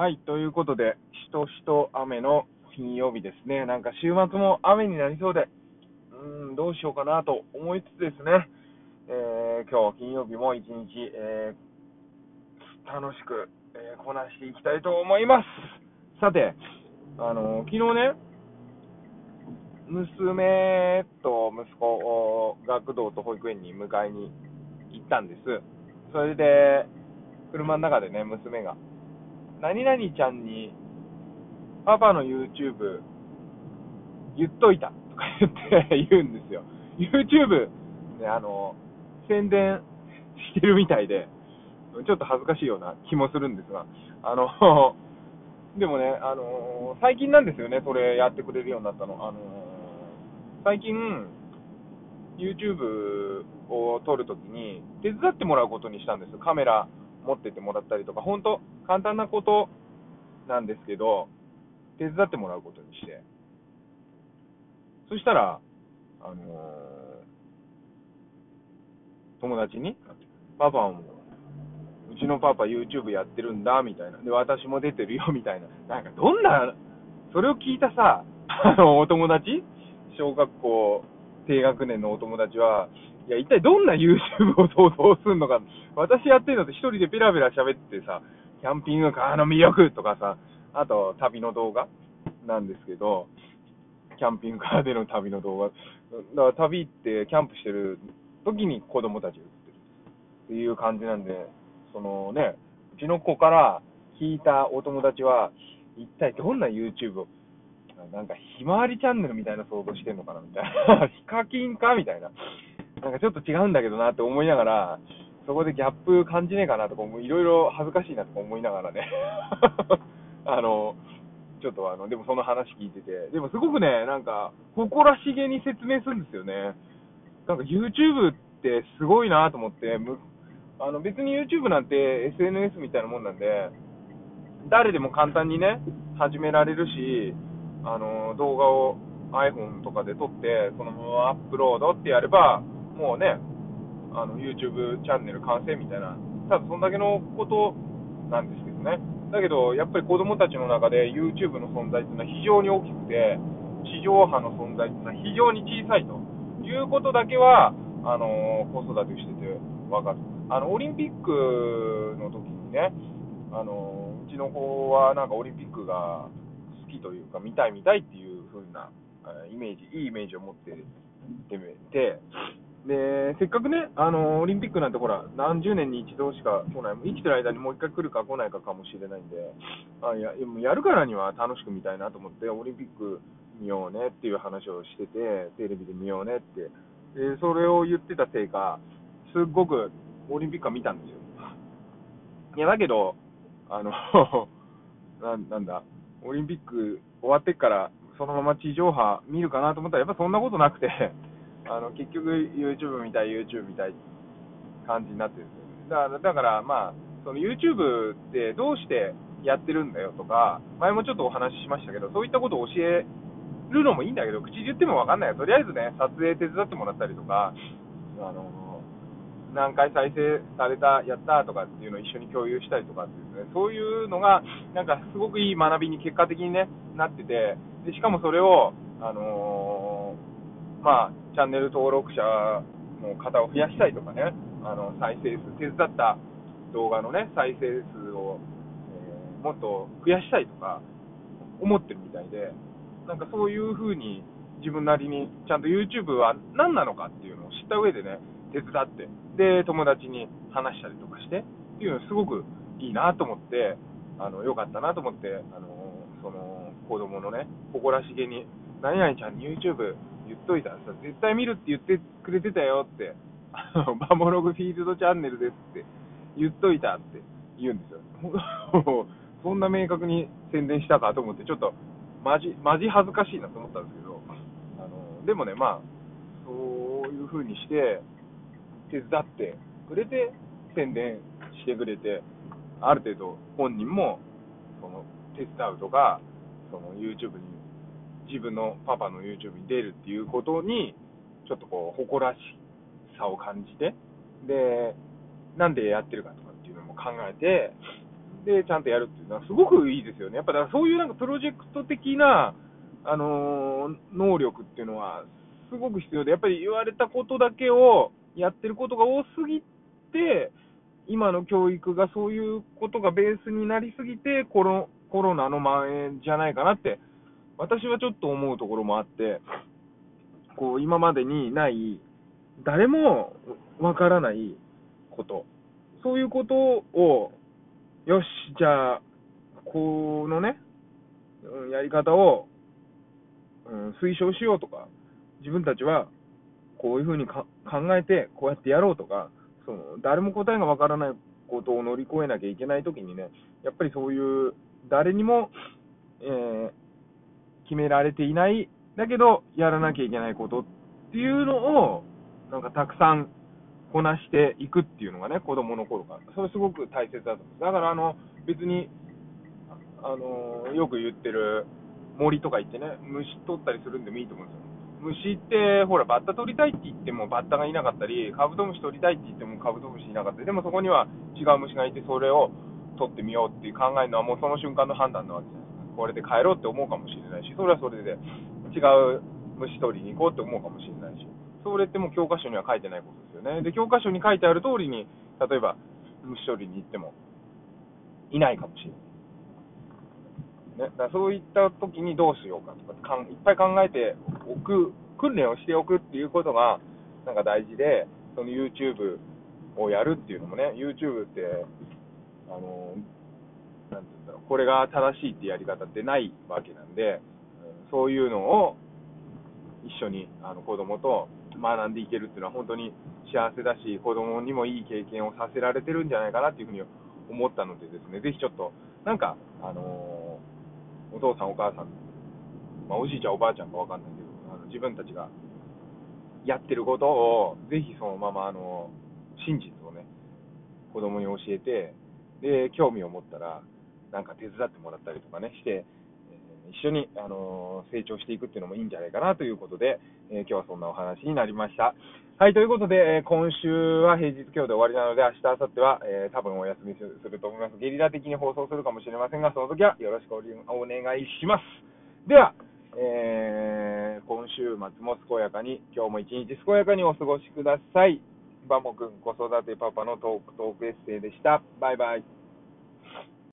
はい、ということで、しとしと雨の金曜日ですね。なんか週末も雨になりそうで、うん、どうしようかなと思いつつですね、えー今日金曜日も一日、えー楽しく、えーこなしていきたいと思います。さて、あの昨日ね、娘と息子を学童と保育園に迎えに行ったんです。それで、車の中でね、娘が、何々ちゃんに、パパの YouTube 言っといたとか言って言うんですよ。YouTube、ね、あの、宣伝してるみたいで、ちょっと恥ずかしいような気もするんですが、あの、でもね、あの、最近なんですよね、それやってくれるようになったの。あの、最近、YouTube を撮るときに手伝ってもらうことにしたんですよ。カメラ持っててもらったりとか、本当簡単なことなんですけど、手伝ってもらうことにして。そしたら、あの友達に、パパも、うちのパパ YouTube やってるんだ、みたいな。で、私も出てるよ、みたいな。なんか、どんな、それを聞いたさ、あの、お友達？小学校低学年のお友達は、いや、一体どんな YouTube を想像するのか、私やってるのって一人でペラペラ喋ってさ、キャンピングカーの魅力とかさ、あと旅の動画なんですけど、キャンピングカーでの旅の動画。だから旅行ってキャンプしてる時に子供たちが映ってるっていう感じなんで、そのね、うちの子から聞いたお友達は、一体どんな YouTube をなんか、ひまわりチャンネルみたいな想像してんのかなみたいな。ヒカキンかみたいな。なんかちょっと違うんだけどなって思いながら、そこでギャップ感じねえかなとか、いろいろ恥ずかしいなとか思いながらね。あの、ちょっとあの、でもその話聞いてて、でもすごくね、なんか、誇らしげに説明するんですよね。なんか YouTube ってすごいなと思って、あの別に YouTube なんて SNS みたいなもんなんで、誰でも簡単にね、始められるし、あの動画を iPhone とかで撮って、そのままアップロードってやれば、もうね、あの YouTube チャンネル完成みたいな、ただそんだけのことなんですけどね。だけど、やっぱり子供たちの中で YouTube の存在っていうのは非常に大きくて、地上波の存在っていうのは非常に小さいということだけは、あの子育てしてて分かる。あのオリンピックの時にね、あのうちの子はなんかオリンピックが好きというか、見たい見たいっていう風なイメージ、いいイメージを持ってて、で、せっかくね、あのオリンピックなんてほら、何十年に一度しか来ない、生きてる間にもう一回来るか来ないかかもしれないんで、あややるからには楽しく見たいなと思って、オリンピック見ようねっていう話をしてて、テレビで見ようねって、でそれを言ってたせいか、すっごくオリンピックは見たんですよ。いや、だけど、あの ななんだ、オリンピック終わってから、そのまま地上波見るかなと思ったら、やっぱそんなことなくて、あの結局 YouTube 見たい、YouTube 見たい感じになってるんですよ。だから、だからまあ、その YouTube ってどうしてやってるんだよとか、前もちょっとお話ししましたけど、そういったことを教えるのもいいんだけど、口で言っても分かんないよ。とりあえずね、撮影手伝ってもらったりとか、あの何回再生された、やったとかっていうのを一緒に共有したりとかっていうね、そういうのが、なんかすごくいい学びに結果的に、ね、なってて、でしかもそれを、あのーまあ、チャンネル登録者の方を増やしたいとかね、あの再生数、手伝った動画の、ね、再生数を、えーもっと増やしたいとか思ってるみたいで、なんかそういうふうに自分なりにちゃんと YouTube は何なのかっていうのを知った上でね、手伝って、で、友達に話したりとかしてっていうのすごくいいなと思って、あの、良かったなと思って、あの、その、子供のね、誇らしげに、何々ちゃんに YouTube 言っといた。らさ、絶対見るって言ってくれてたよって、バモログフィールドチャンネルですって。言っといたって言うんですよ。そんな明確に宣伝したかと思って、ちょっと、マジ、マジ恥ずかしいなと思ったんですけど、あの、でもね、まあ、そういう風にして、手伝ってくれて、宣伝してくれて、ある程度本人も、その、手伝うとか、その YouTube に、自分のパパの YouTube に出るっていうことに、ちょっとこう、誇らしさを感じて、で、なんでやってるかとかっていうのも考えて、で、ちゃんとやるっていうのはすごくいいですよね。やっぱだからそういうなんかプロジェクト的な、あのー能力っていうのはすごく必要で、やっぱり言われたことだけをやってることが多すぎて、今の教育がそういうことがベースになりすぎて、コロコロナの蔓延じゃないかなって、私はちょっと思うところもあって、こう今までにない、誰もわからないこと、そういうことを、よし、じゃあ、このね、うんやり方を、うん、推奨しようとか、自分たちはこういうふうに考えて、こうやってやろうとか、その誰も答えがわからないことを乗り越えなきゃいけないときにね、やっぱりそういう誰にも、えー決められていない、だけどやらなきゃいけないことっていうのを、なんかたくさんこなしていくっていうのがね、子供の頃から。それすごく大切だと思うんです。だから、あの、別に、あの、よく言ってる森とか行ってね、虫取ったりするんでもいいと思うんですよ。虫って、ほら、バッタ取りたいって言ってもバッタがいなかったり、カブトムシ取りたいって言ってもカブトムシいなかったり、でもそこには違う虫がいて、それを取ってみようっていう考えるのはもうその瞬間の判断なわけです。これで帰ろうって思うかもしれないし、それはそれで違う虫取りに行こうって思うかもしれないし、それってもう教科書には書いてないことですよね。で、教科書に書いてある通りに、例えば虫取りに行ってもいないかもしれない。ね、だそういった時にどうしようかとかかん、いっぱい考えておく、訓練をしておくっていうことがなんか大事で、その YouTube をやるっていうのもね、YouTube って、あの、なんて言うんだろう、これが正しいってやり方ってないわけなんで、そういうのを一緒にあの子供と学んでいけるっていうのは本当に幸せだし、子供にもいい経験をさせられてるんじゃないかなっていうふうに思ったのでですね、ぜひちょっと、なんか、あのお父さんお母さん、まあ、おじいちゃんおばあちゃんかわかんないけど、あの自分たちがやってることを、ぜひそのまま、あの、真実をね、子供に教えて、で、興味を持ったら、なんか手伝ってもらったりとかね、して、え一緒に、あの成長していくっていうのもいいんじゃないかなということで、え今日はそんなお話になりました。はい、ということで、え今週は平日今日で終わりなので、明日、明後日は、えー多分お休みすると思います。ゲリラ的に放送するかもしれませんが、その時はよろしくおお願いします。では、えー今週末も健やかに、今日も一日健やかにお過ごしください。バモくん子育てパパのトークトークエッセイでした。バイバイ。